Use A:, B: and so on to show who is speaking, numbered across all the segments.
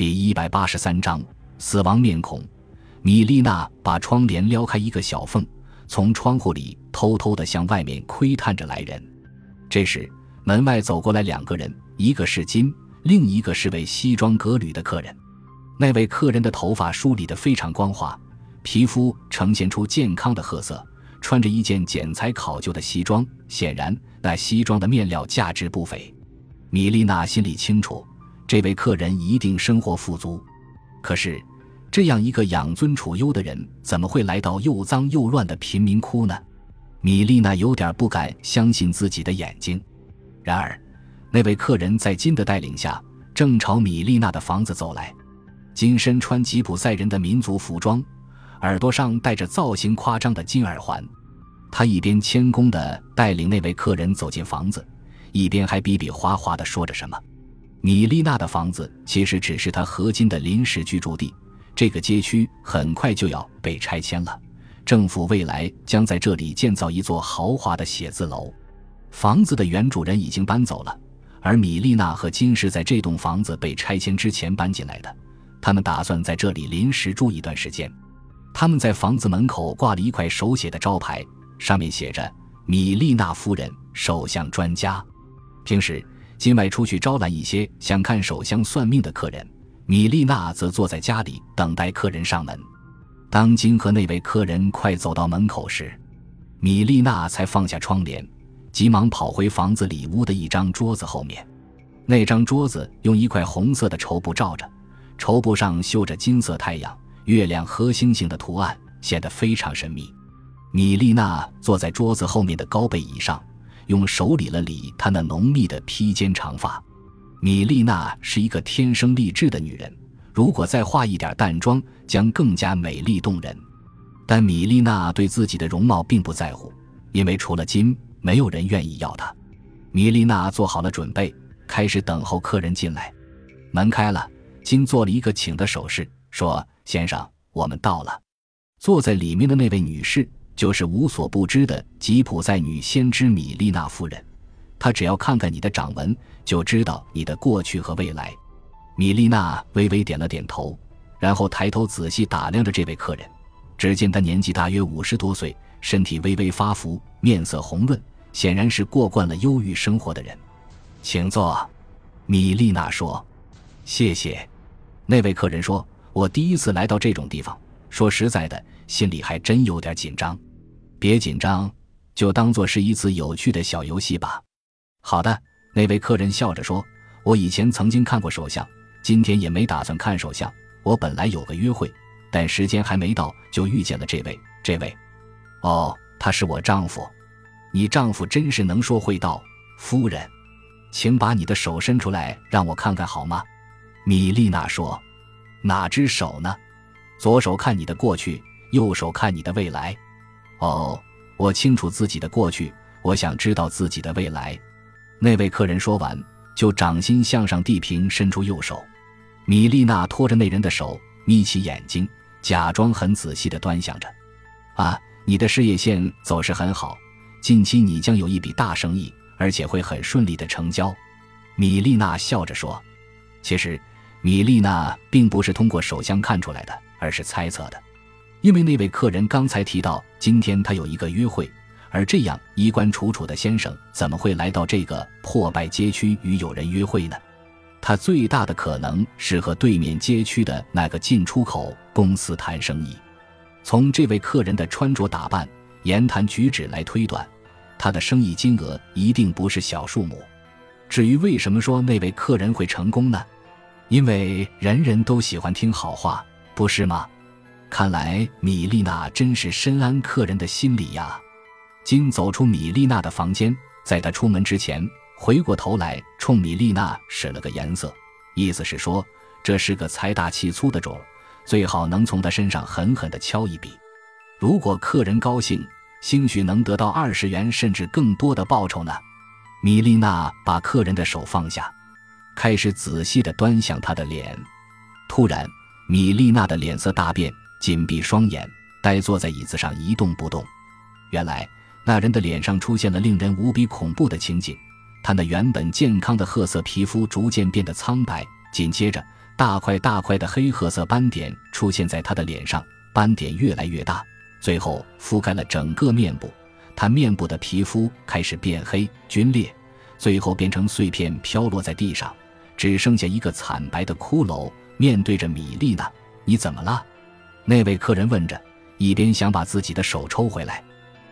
A: 第一百八十三章死亡面孔。米丽娜把窗帘撩开一个小缝，从窗户里偷偷地向外面窥探着来人。这时，门外走过来两个人，一个是金，另一个是位西装革履的客人。那位客人的头发梳理得非常光滑，皮肤呈现出健康的褐色，穿着一件剪裁考究的西装，显然那西装的面料价值不菲。米丽娜心里清楚，这位客人一定生活富足。可是，这样一个养尊处优的人，怎么会来到又脏又乱的贫民窟呢？米丽娜有点不敢相信自己的眼睛。然而，那位客人在金的带领下，正朝米丽娜的房子走来。金身穿吉普赛人的民族服装，耳朵上戴着造型夸张的金耳环。他一边谦恭地带领那位客人走进房子，一边还比比划划地说着什么。米丽娜的房子其实只是他和金的临时居住地，这个街区很快就要被拆迁了。政府未来将在这里建造一座豪华的写字楼，房子的原主人已经搬走了，而米丽娜和金是在这栋房子被拆迁之前搬进来的。他们打算在这里临时住一段时间。他们在房子门口挂了一块手写的招牌，上面写着“米丽娜夫人，首相专家”。平时金外出去招揽一些想看手相算命的客人，米丽娜则坐在家里等待客人上门。当金和那位客人快走到门口时，米丽娜才放下窗帘，急忙跑回房子里屋的一张桌子后面。那张桌子用一块红色的绸布罩着，绸布上绣着金色太阳、月亮和星星的图案，显得非常神秘。米丽娜坐在桌子后面的高背椅上，用手理了理她那浓密的披肩长发。米丽娜是一个天生丽质的女人。如果再化一点淡妆，将更加美丽动人。但米丽娜对自己的容貌并不在乎，因为除了金，没有人愿意要她。米丽娜做好了准备，开始等候客人进来。门开了，金做了一个请的手势，说：“先生，我们到了。”坐在里面的那位女士，就是无所不知的吉普赛女先知米丽娜夫人。她只要看看你的掌纹，就知道你的过去和未来。米丽娜微微点了点头，然后抬头仔细打量着这位客人。只见他年纪大约五十多岁，身体微微发福，面色红润，显然是过惯了忧郁生活的人。请坐，米丽娜说。谢谢。那位客人说：“我第一次来到这种地方，说实在的，心里还真有点紧张。别紧张，就当做是一次有趣的小游戏吧。”好的，那位客人笑着说：“我以前曾经看过手相。”今天也没打算看手相，我本来有个约会，但时间还没到，就遇见了这位。这位，哦，他是我丈夫。你丈夫真是能说会道，夫人，请把你的手伸出来，让我看看好吗？米丽娜说：“哪只手呢？左手看你的过去，右手看你的未来。哦，我清楚自己的过去，我想知道自己的未来。”那位客人说完。就掌心向上递平，伸出右手。米丽娜拖着那人的手，眯起眼睛，假装很仔细地端详着。啊，你的事业线走势很好，近期你将有一笔大生意，而且会很顺利的成交。米丽娜笑着说：“其实，米丽娜并不是通过手相看出来的，而是猜测的，因为那位客人刚才提到今天他有一个约会。”而这样衣冠楚楚的先生，怎么会来到这个破败街区与友人约会呢？他最大的可能是和对面街区的那个进出口公司谈生意。从这位客人的穿着打扮、言谈举止来推断，他的生意金额一定不是小数目。至于为什么说那位客人会成功呢？因为人人都喜欢听好话，不是吗？看来米丽娜真是深谙客人的心理呀。金走出米丽娜的房间，在她出门之前，回过头来冲米丽娜使了个颜色，意思是说这是个财大气粗的种，最好能从她身上狠狠地敲一笔。如果客人高兴，兴许能得到二十元甚至更多的报酬呢。米丽娜把客人的手放下，开始仔细地端详他的脸。突然，米丽娜的脸色大变，紧闭双眼，呆坐在椅子上一动不动。原来。那人的脸上出现了令人无比恐怖的情景，他那原本健康的褐色皮肤逐渐变得苍白，紧接着大块大块的黑褐色斑点出现在他的脸上，斑点越来越大，最后覆盖了整个面部。他面部的皮肤开始变黑、皲裂，最后变成碎片飘落在地上，只剩下一个惨白的骷髅。面对着米莉娜，你怎么了？那位客人问着，一边想把自己的手抽回来。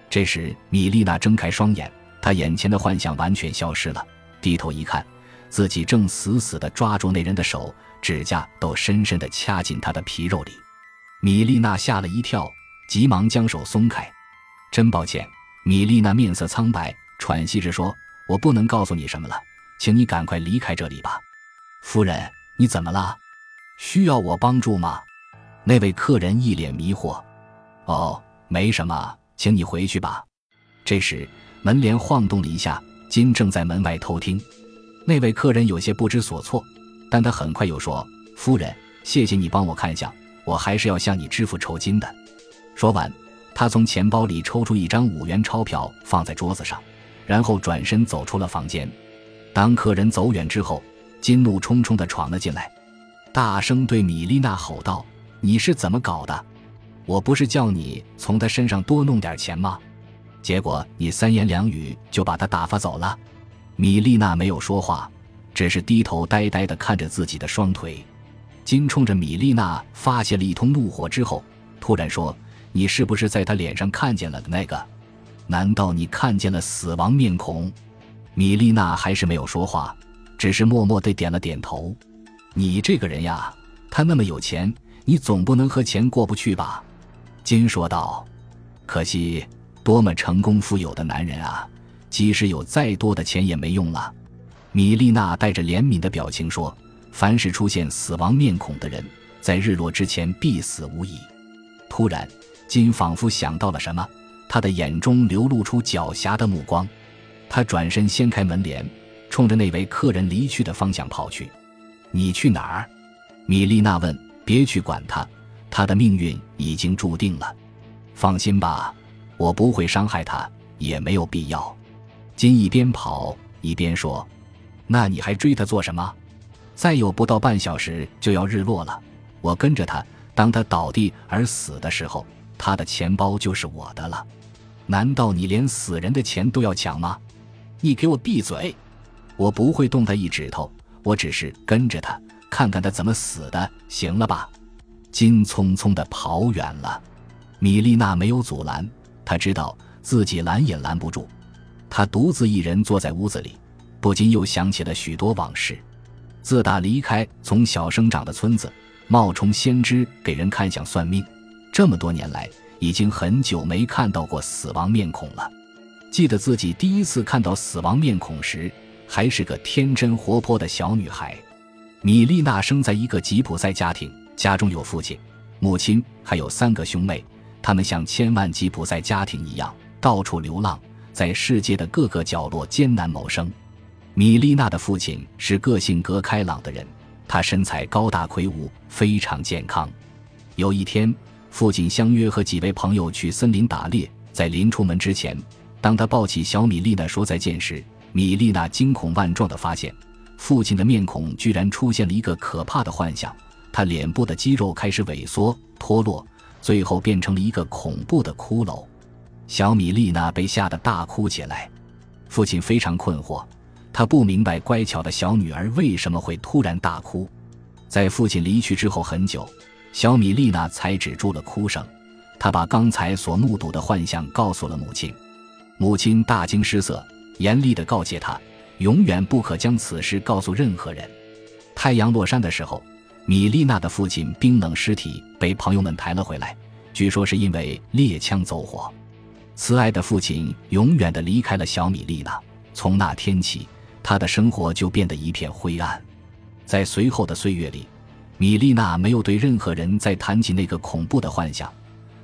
A: 这时，米莉娜睁开双眼，她眼前的幻象完全消失了。低头一看，自己正死死地抓住那人的手，指甲都深深地掐进他的皮肉里。米莉娜吓了一跳，急忙将手松开。真抱歉。米莉娜面色苍白，喘息着说：“我不能告诉你什么了，请你赶快离开这里吧。”夫人，你怎么了？需要我帮助吗？那位客人一脸迷惑。“哦，没什么，请你回去吧。”这时门帘晃动了一下，金正在门外偷听。那位客人有些不知所措，但他很快又说：“夫人，谢谢你帮我看相，我还是要向你支付酬金的。”说完。他从钱包里抽出一张五元钞票，放在桌子上，然后转身走出了房间。当客人走远之后，金怒冲冲地闯了进来，大声对米丽娜吼道：“你是怎么搞的？我不是叫你从他身上多弄点钱吗？结果你三言两语就把他打发走了。”米丽娜没有说话，只是低头呆呆地看着自己的双腿。金冲着米丽娜发泄了一通怒火之后，突然说。你是不是在他脸上看见了的那个？难道你看见了死亡面孔？米丽娜还是没有说话，只是默默地点了点头。你这个人呀，他那么有钱，你总不能和钱过不去吧？金说道。可惜，多么成功富有的男人啊，即使有再多的钱也没用了。米丽娜带着怜悯的表情说：“凡是出现死亡面孔的人，在日落之前必死无疑。”突然。金仿佛想到了什么，他的眼中流露出狡黠的目光。他转身掀开门帘，冲着那位客人离去的方向跑去。“你去哪儿？”米丽娜问。“别去管他，他的命运已经注定了。放心吧，我不会伤害他，也没有必要。”金一边跑一边说。“那你还追他做什么？再有不到半小时就要日落了，我跟着他，当他倒地而死的时候。”他的钱包就是我的了，难道你连死人的钱都要抢吗？你给我闭嘴！我不会动他一指头，我只是跟着他，看看他怎么死的，行了吧？金匆匆地跑远了，米丽娜没有阻拦，她知道自己拦也拦不住。她独自一人坐在屋子里，不禁又想起了许多往事。自打离开从小生长的村子，冒充先知给人看相算命。这么多年来，已经很久没看到过死亡面孔了。记得自己第一次看到死亡面孔时，还是个天真活泼的小女孩。米丽娜生在一个吉普赛家庭，家中有父亲、母亲，还有三个兄妹。他们像千万吉普赛家庭一样，到处流浪，在世界的各个角落艰难谋生。米丽娜的父亲是个性格开朗的人，他身材高大魁梧，非常健康。有一天。父亲相约和几位朋友去森林打猎，在临出门之前，当他抱起小米丽娜说再见时，米丽娜惊恐万状地发现，父亲的面孔居然出现了一个可怕的幻象，他脸部的肌肉开始萎缩脱落，最后变成了一个恐怖的骷髅。小米丽娜被吓得大哭起来，父亲非常困惑，他不明白乖巧的小女儿为什么会突然大哭。在父亲离去之后很久。小米丽娜才止住了哭声，她把刚才所目睹的幻象告诉了母亲。母亲大惊失色，严厉地告诫她，永远不可将此事告诉任何人。太阳落山的时候，米丽娜的父亲冰冷尸体被朋友们抬了回来，据说是因为猎枪走火。慈爱的父亲永远地离开了小米丽娜，从那天起，她的生活就变得一片灰暗。在随后的岁月里。米丽娜没有对任何人再谈起那个恐怖的幻想，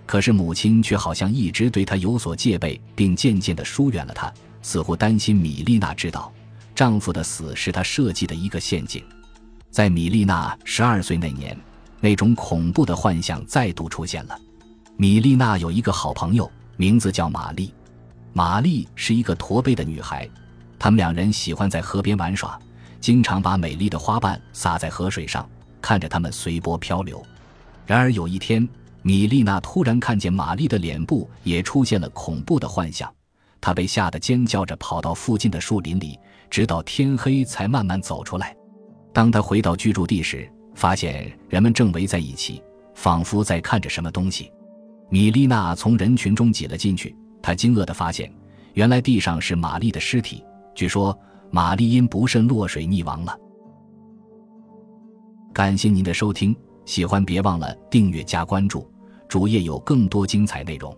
A: 可是母亲却好像一直对她有所戒备，并渐渐地疏远了她，似乎担心米丽娜知道丈夫的死是她设计的一个陷阱。在米丽娜十二岁那年，那种恐怖的幻象再度出现了。米丽娜有一个好朋友，名字叫玛丽。玛丽是一个驼背的女孩，他们两人喜欢在河边玩耍，经常把美丽的花瓣洒在河水上。看着它们随波漂流。然而有一天，米丽娜突然看见玛丽的脸部也出现了恐怖的幻象，他被吓得尖叫着跑到附近的树林里，直到天黑才慢慢走出来。当他回到居住地时，发现人们正围在一起，仿佛在看着什么东西。米丽娜从人群中挤了进去，她惊愕地发现，原来地上是玛丽的尸体。据说玛丽因不慎落水溺亡了。感谢您的收听，喜欢别忘了订阅加关注，主页有更多精彩内容。